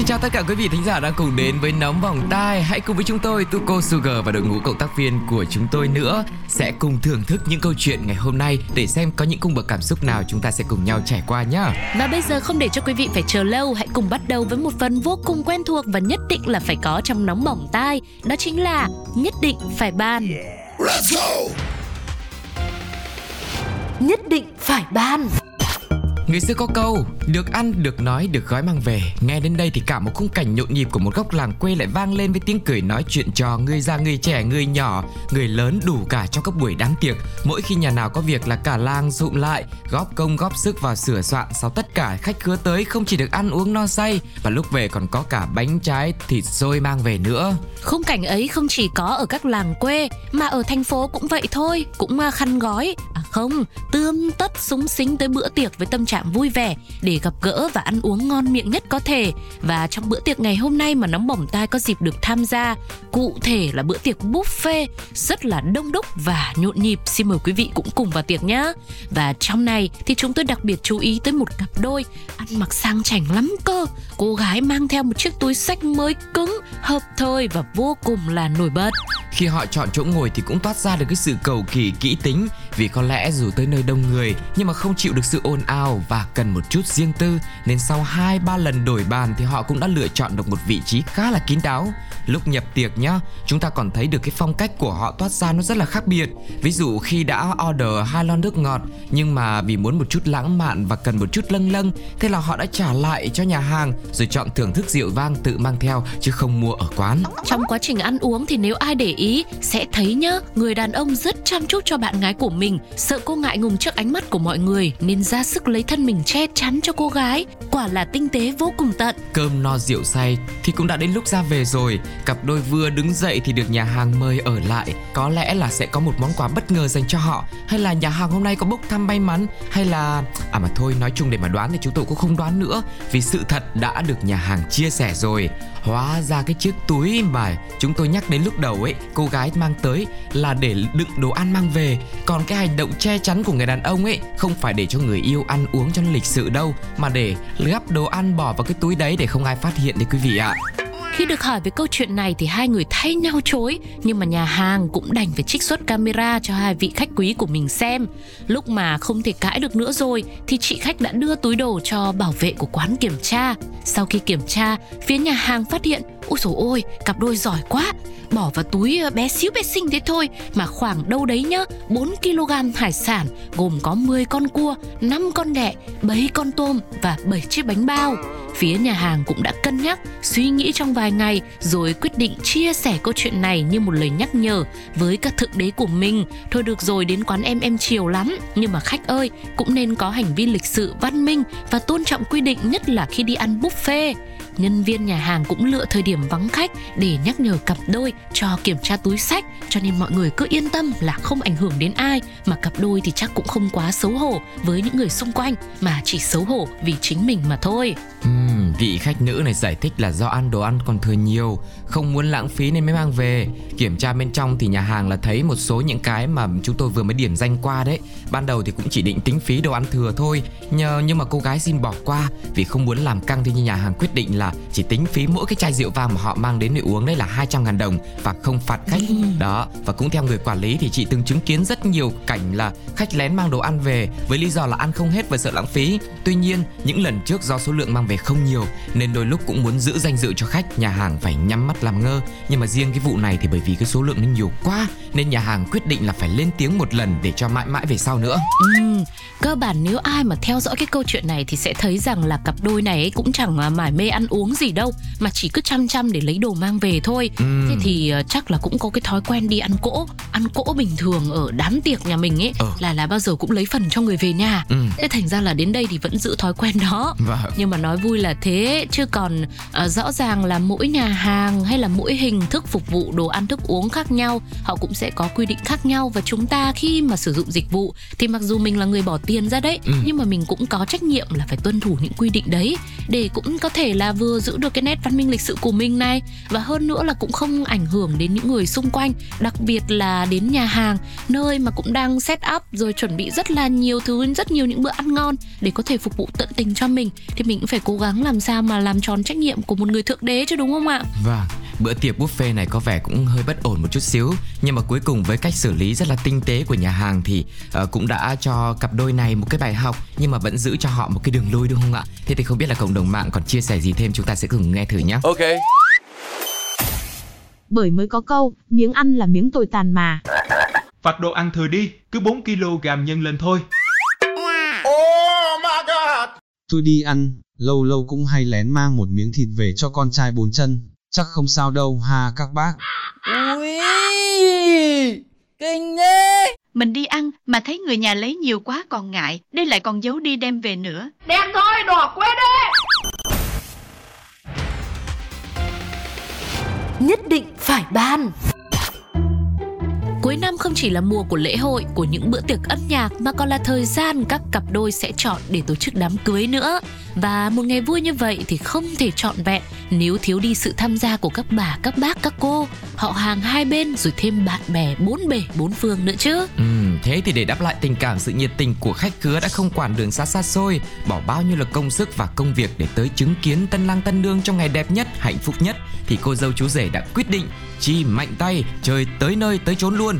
Xin chào tất cả quý vị thính giả đang cùng đến với Nóng Bỏng Tai. Hãy cùng với chúng tôi, Tuko Sugar và đội ngũ cộng tác viên của chúng tôi nữa Sẽ cùng thưởng thức những câu chuyện ngày hôm nay Để xem có những cung bậc cảm xúc nào chúng ta sẽ cùng nhau trải qua nhá. Và bây giờ không để cho quý vị phải chờ lâu Hãy cùng bắt đầu với một phần vô cùng quen thuộc Và nhất định là phải có trong Nóng Bỏng Tai. Đó chính là nhất định phải ban. Nhất định phải ban Người xưa có câu Được ăn, được nói, được gói mang về. Nghe đến đây thì cả một khung cảnh nhộn nhịp của một góc làng quê lại vang lên với tiếng cười nói chuyện trò Người già, người trẻ, người nhỏ, người lớn đủ cả trong các buổi đám tiệc. Mỗi khi nhà nào có việc là cả làng rụm lại Góp công góp sức vào sửa soạn Sau tất cả khách khứa tới không chỉ được ăn uống no say Và lúc về còn có cả bánh trái, thịt xôi mang về nữa. Khung cảnh ấy không chỉ có ở các làng quê Mà ở thành phố cũng vậy thôi Cũng à, khăn gói. À không, tươm tất súng xính tới bữa tiệc với tâm trạng vui vẻ Để gặp gỡ và ăn uống ngon miệng nhất có thể. Và trong bữa tiệc ngày hôm nay mà nóng bỏng tai có dịp được tham gia, Cụ thể là bữa tiệc buffet Rất là đông đúc và nhộn nhịp. Xin mời quý vị cũng cùng vào tiệc nhé Và trong này thì chúng tôi đặc biệt chú ý tới một cặp đôi Ăn mặc sang chảnh lắm cơ. Cô gái mang theo một chiếc túi sách mới cứng, Hợp thời và vô cùng là nổi bật. Khi họ chọn chỗ ngồi thì cũng toát ra được cái sự cầu kỳ, kỹ tính. Vì có lẽ dù tới nơi đông người nhưng mà không chịu được sự ồn ào và cần một chút riêng tư Nên sau 2-3 lần đổi bàn thì họ cũng đã lựa chọn được một vị trí khá là kín đáo. Lúc nhập tiệc nhá, chúng ta còn thấy được cái phong cách của họ toát ra nó rất là khác biệt. Ví dụ khi đã order hai lon nước ngọt Nhưng mà vì muốn một chút lãng mạn và cần một chút lâng lâng Thế là họ đã trả lại cho nhà hàng Rồi chọn thưởng thức rượu vang tự mang theo chứ không mua ở quán. Trong quá trình ăn uống thì nếu ai để ý sẽ thấy nhá, người đàn ông rất chăm chút cho bạn gái của mình, sợ cô ngại ngùng trước ánh mắt của mọi người nên ra sức lấy thân mình che chắn cho cô gái. Quả là tinh tế vô cùng tận. Cơm no rượu say thì cũng đã đến lúc ra về rồi. Cặp đôi vừa đứng dậy thì được nhà hàng mời ở lại. Có lẽ là sẽ có một món quà bất ngờ dành cho họ. Hay là nhà hàng hôm nay có bốc thăm may mắn? Hay là... À mà thôi, nói chung để mà đoán thì chúng tôi cũng không đoán nữa. Vì sự thật đã được nhà hàng chia sẻ rồi. Hóa ra cái chiếc túi mà chúng tôi nhắc đến lúc đầu ấy, Cô gái mang tới là để đựng đồ ăn mang về. Còn cái hành động che chắn của người đàn ông ấy Không phải để cho người yêu ăn uống cho nó lịch sự đâu Mà để gắp đồ ăn bỏ vào cái túi đấy để không ai phát hiện đấy quý vị ạ. Khi được hỏi về câu chuyện này thì hai người thay nhau chối Nhưng mà nhà hàng cũng đành phải trích xuất camera cho hai vị khách quý của mình xem. Lúc mà không thể cãi được nữa rồi Thì chị khách đã đưa túi đồ cho bảo vệ của quán kiểm tra. Sau khi kiểm tra, phía nhà hàng phát hiện Ôi dồi ôi, cặp đôi giỏi quá Bỏ vào túi ờ, bé xíu bé xinh thế thôi. Mà khoảng đâu đấy nhá 4kg hải sản, Gồm có 10 con cua 5 con đẻ 7 con tôm Và 7 chiếc bánh bao. Phía nhà hàng cũng đã cân nhắc, Suy nghĩ trong vài ngày Rồi quyết định chia sẻ câu chuyện này Như một lời nhắc nhở Với các thượng đế của mình. Thôi được rồi, đến quán em em chiều lắm. Nhưng mà khách ơi, Cũng nên có hành vi lịch sự văn minh Và tôn trọng quy định, nhất là khi đi ăn buffet nhân viên nhà hàng cũng lựa thời điểm vắng khách để nhắc nhở cặp đôi cho kiểm tra túi sách cho nên mọi người cứ yên tâm là không ảnh hưởng đến ai. Mà cặp đôi thì chắc cũng không quá xấu hổ với những người xung quanh mà chỉ xấu hổ vì chính mình mà thôi. Uhm, vị khách nữ này giải thích là do ăn đồ ăn còn thừa nhiều Không muốn lãng phí nên mới mang về. Kiểm tra bên trong thì nhà hàng là thấy một số những cái mà chúng tôi vừa mới điểm danh qua đấy. Ban đầu thì cũng chỉ định tính phí đồ ăn thừa thôi Nhờ, Nhưng mà cô gái xin bỏ qua Vì không muốn làm căng thì nhà hàng quyết định là Chỉ tính phí mỗi cái chai rượu vang mà họ mang đến để uống đấy là 200 ngàn đồng Và không phạt khách. Đó, và cũng theo người quản lý thì chị từng chứng kiến rất nhiều cảnh là khách lén mang đồ ăn về Với lý do là ăn không hết và sợ lãng phí. Tuy nhiên, những lần trước do số lượng mang về không nhiều nên đôi lúc cũng muốn giữ danh dự cho khách nhà hàng phải nhắm mắt làm ngơ. Nhưng mà riêng cái vụ này thì bởi vì cái số lượng nó nhiều quá nên nhà hàng quyết định là phải lên tiếng một lần để cho mãi mãi về sau nữa. Ừm, cơ bản nếu ai mà theo dõi cái câu chuyện này thì sẽ thấy rằng là cặp đôi này cũng chẳng à, mải mê ăn uống gì đâu mà chỉ cứ chăm chăm để lấy đồ mang về thôi Ừm. thế thì ờ, chắc là cũng có cái thói quen đi ăn cỗ ăn cỗ bình thường ở đám tiệc nhà mình ấy Ờ. là là bao giờ cũng lấy phần cho người về nhà Ừ. thế thành ra là đến đây thì vẫn giữ thói quen đó Vâng. nhưng mà nói vui là thế chứ còn ờ, rõ ràng là mỗi nhà hàng hay là mỗi hình thức phục vụ đồ ăn thức uống khác nhau họ cũng sẽ có quy định khác nhau và chúng ta khi mà sử dụng dịch vụ thì mặc dù mình là người bỏ tiền ra đấy Ừ. nhưng mà mình cũng có trách nhiệm là phải tuân thủ những quy định đấy để cũng có thể là vừa giữ được cái nét văn minh lịch sự của mình này. Và hơn nữa là cũng không ảnh hưởng đến những người xung quanh đặc biệt là đến nhà hàng nơi mà cũng đang set up rồi chuẩn bị rất là nhiều thứ rất nhiều những bữa ăn ngon để có thể phục vụ tận tình cho mình. Thì mình cũng phải cố gắng làm sao mà làm tròn trách nhiệm của một người thượng đế chứ đúng không ạ? Vâng, bữa tiệc buffet này có vẻ cũng hơi bất ổn một chút xíu Nhưng mà cuối cùng với cách xử lý rất là tinh tế của nhà hàng Thì ờ, cũng đã cho cặp đôi này một cái bài học Nhưng mà vẫn giữ cho họ một cái đường lui đúng không ạ? Thế thì không biết là cộng đồng mạng còn chia sẻ gì thêm chúng ta sẽ cùng nghe thử nhé Ok Bởi mới có câu, miếng ăn là miếng tồi tàn mà. Phạt đồ ăn thừa đi, cứ 4 kg nhân lên thôi. Tôi đi ăn, lâu lâu cũng hay lén mang một miếng thịt về cho con trai bốn chân. Chắc không sao đâu ha các bác. Ui, kinh thế. Mình đi ăn mà thấy người nhà lấy nhiều quá còn ngại, đây lại còn giấu đi đem về nữa. nhất định phải ban Cuối năm không chỉ là mùa của lễ hội, của những bữa tiệc âm nhạc mà còn là thời gian các cặp đôi sẽ chọn để tổ chức đám cưới nữa. Và một ngày vui như vậy thì không thể trọn vẹn nếu thiếu đi sự tham gia của các bà, các bác, các cô, họ hàng hai bên rồi thêm bạn bè bốn bể bốn phương nữa chứ. Ừ, thế thì để đáp lại tình cảm sự nhiệt tình của khách khứa đã không quản đường xa xa xôi, bỏ bao nhiêu là công sức và công việc để tới chứng kiến tân lang tân nương trong ngày đẹp nhất, hạnh phúc nhất thì cô dâu chú rể đã quyết định chi mạnh tay chơi tới nơi tới chốn luôn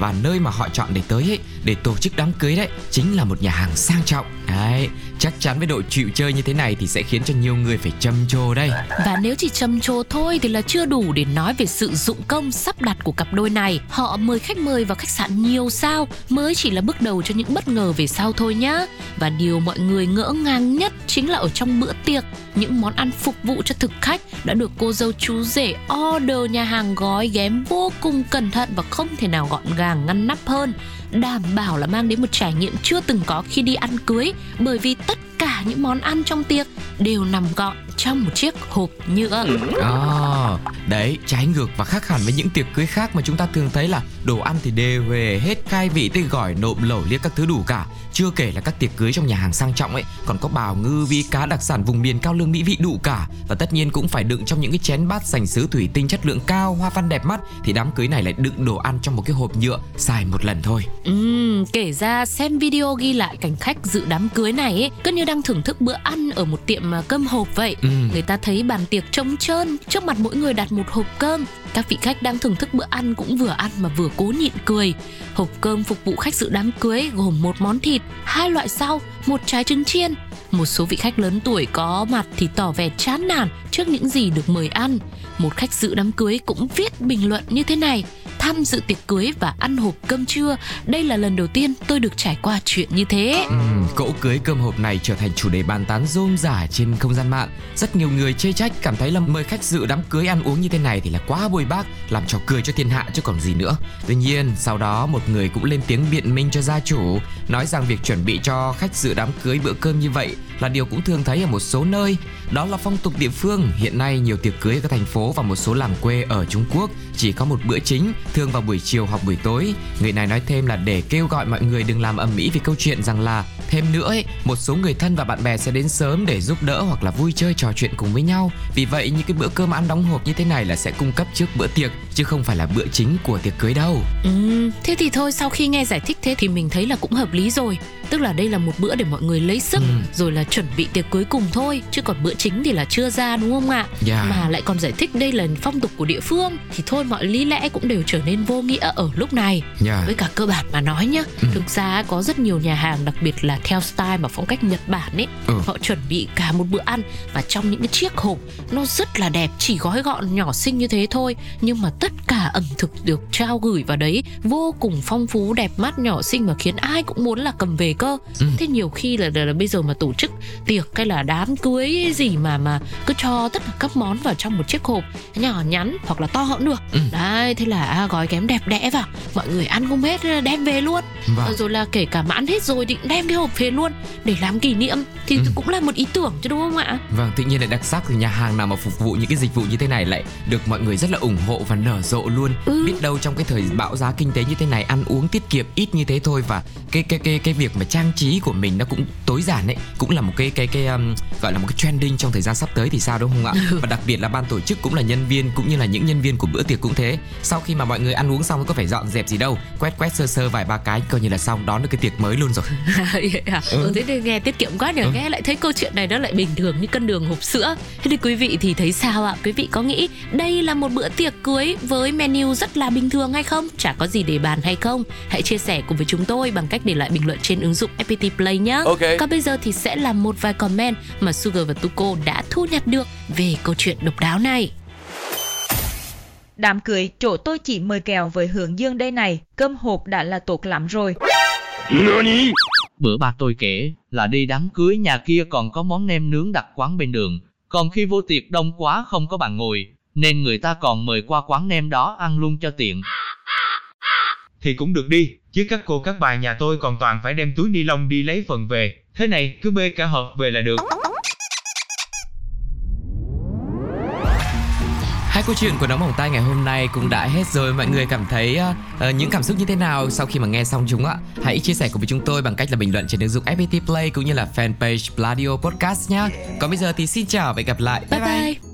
và nơi mà họ chọn để tới ấy, để tổ chức đám cưới đấy chính là một nhà hàng sang trọng. Đấy, chắc chắn với độ chịu chơi như thế này thì sẽ khiến cho nhiều người phải trầm trồ đây. Và nếu chỉ trầm trồ thôi thì là chưa đủ để nói về sự dụng công sắp đặt của cặp đôi này. Họ mời khách mời vào khách sạn nhiều sao mới chỉ là bước đầu cho những bất ngờ về sau thôi nhá. Và điều mọi người ngỡ ngàng nhất chính là ở trong bữa tiệc, những món ăn phục vụ cho thực khách đã được cô dâu chú rể order nhà hàng gói ghém vô cùng cẩn thận và không thể nào gọn gàng ngăn nắp hơn, đảm bảo là mang đến một trải nghiệm chưa từng có khi đi ăn cưới, bởi vì tất cả những món ăn trong tiệc đều nằm gọn trong một chiếc hộp nhựa. À, đấy, trái ngược và khác hẳn với những tiệc cưới khác mà chúng ta thường thấy là đồ ăn thì đều về hết khai vị tới gỏi nộm lẩu liếc các thứ đủ cả. Chưa kể là các tiệc cưới trong nhà hàng sang trọng ấy còn có bào ngư vi cá đặc sản vùng miền cao lương mỹ vị đủ cả và tất nhiên cũng phải đựng trong những cái chén bát sành sứ thủy tinh chất lượng cao, hoa văn đẹp mắt thì đám cưới này lại đựng đồ ăn trong một cái hộp nhựa xài một lần thôi. Ừm, kể ra xem video ghi lại cảnh khách dự đám cưới này ấy, cứ như đang thưởng thức bữa ăn ở một tiệm à, cơm hộp vậy. Ừm. Ừ. Người ta thấy bàn tiệc trống trơn, trước mặt mỗi người đặt một hộp cơm. Các vị khách đang thưởng thức bữa ăn cũng vừa ăn mà vừa cố nhịn cười. Hộp cơm phục vụ khách dự đám cưới gồm một món thịt, hai loại rau, một trái trứng chiên. Một số vị khách lớn tuổi có mặt thì tỏ vẻ chán nản trước những gì được mời ăn. Một khách dự đám cưới cũng viết bình luận như thế này: tham dự tiệc cưới và ăn hộp cơm trưa, đây là lần đầu tiên tôi được trải qua chuyện như thế. Ừ, cỗ cưới cơm hộp này trở thành chủ đề bàn tán rôm rả trên không gian mạng. Rất nhiều người chê trách cảm thấy là mời khách dự đám cưới ăn uống như thế này thì là quá bồi bác, làm trò cười cho thiên hạ chứ còn gì nữa. Tuy nhiên, sau đó một người cũng lên tiếng biện minh cho gia chủ, nói rằng việc chuẩn bị cho khách dự đám cưới bữa cơm như vậy là điều cũng thường thấy ở một số nơi. Đó là phong tục địa phương. Hiện nay nhiều tiệc cưới ở các thành phố và một số làng quê ở Trung Quốc chỉ có một bữa chính, thường vào buổi chiều hoặc buổi tối. Người này nói thêm là để kêu gọi mọi người đừng làm ầm ĩ vì câu chuyện rằng là thêm nữa ấy, một số người thân và bạn bè sẽ đến sớm để giúp đỡ hoặc là vui chơi trò chuyện cùng với nhau. Vì vậy những cái bữa cơm ăn đóng hộp như thế này là sẽ cung cấp trước bữa tiệc chứ không phải là bữa chính của tiệc cưới đâu. Ừm, thế thì thôi sau khi nghe giải thích thế thì mình thấy là cũng hợp lý rồi Tức là đây là một bữa để mọi người lấy sức Ừ. Rồi là chuẩn bị tiệc cưới cùng thôi Chứ còn bữa chính thì là chưa ra đúng không ạ Dạ. Mà lại còn giải thích đây là phong tục của địa phương Thì thôi mọi lý lẽ cũng đều trở nên vô nghĩa ở lúc này Dạ. Với cả cơ bản mà nói nhá Ừ. Thực ra có rất nhiều nhà hàng đặc biệt là theo style mà phong cách Nhật Bản ấy Ừ. Họ chuẩn bị cả một bữa ăn Và trong những cái chiếc hộp Nó rất là đẹp Chỉ gói gọn nhỏ xinh như thế thôi Nhưng mà tất cả ẩm thực được trao gửi vào đấy Vô cùng phong phú đẹp mắt nhỏ xinh Và khiến ai cũng muốn là cầm về cơ Ừ. Thế nhiều khi là, là, là bây giờ mà tổ chức tiệc hay là đám cưới gì mà mà cứ cho tất cả các món vào trong một chiếc hộp nhỏ nhắn hoặc là to hơn được Ừ. đấy thế là à, gói kém đẹp đẽ vào mọi người ăn không hết đem về luôn Vâng. rồi là kể cả mà ăn hết rồi cũng đem cái hộp về luôn để làm kỷ niệm thì Ừ. cũng là một ý tưởng chứ đúng không ạ Vâng, tự nhiên lại đặc sắc thì nhà hàng nào mà phục vụ những cái dịch vụ như thế này lại được mọi người rất là ủng hộ và nở rộ luôn. Ừ. Biết đâu trong cái thời bão giá kinh tế như thế này ăn uống tiết kiệm ít như thế thôi và cái cái cái cái việc mà trang trí của mình nó cũng tối giản ấy, cũng là một cái cái cái um, gọi là một cái trending trong thời gian sắp tới thì sao đúng không ạ? Và đặc biệt là ban tổ chức cũng là nhân viên cũng như là những nhân viên của bữa tiệc cũng thế. Sau khi mà mọi người ăn uống xong có phải dọn dẹp gì đâu, quét quét sơ sơ vài ba cái coi như là xong đón được cái tiệc mới luôn rồi. Vậy à? ừ. thế thì nghe tiết kiệm quá nhỉ Ừ. nghe lại thấy câu chuyện này nó lại bình thường như cân đường hộp sữa thế thì quý vị thì thấy sao ạ quý vị có nghĩ đây là một bữa tiệc cưới với menu rất là bình thường hay không chả có gì để bàn hay không hãy chia sẻ cùng với chúng tôi bằng cách để lại bình luận trên ứng dụng FPT Play nhé Ok. còn bây giờ thì sẽ là một vài comment mà Sugar và Tuko đã thu nhặt được về câu chuyện độc đáo này Đám cưới chỗ tôi chỉ mời kèo với hướng dương đây này, cơm hộp đã là tốt lắm rồi. Bữa ba tôi kể là đi đám cưới nhà kia còn có món nem nướng đặt quán bên đường, còn khi vô tiệc đông quá không có bàn ngồi, nên người ta còn mời qua quán nem đó ăn luôn cho tiện. Thì cũng được đi, chứ các cô các bà nhà tôi còn toàn phải đem túi ni lông đi lấy phần về. Thế này, cứ bê cả hộp về là được. Hai câu chuyện của nóng bỏng tay ngày hôm nay cũng đã hết rồi. Mọi người cảm thấy ờ, những cảm xúc như thế nào sau khi mà nghe xong chúng ạ? Hãy chia sẻ cùng với chúng tôi bằng cách là bình luận trên ứng dụng FPT Play cũng như là fanpage Pladio Podcast nhé. Còn bây giờ thì xin chào và hẹn gặp lại. bye bye, bye.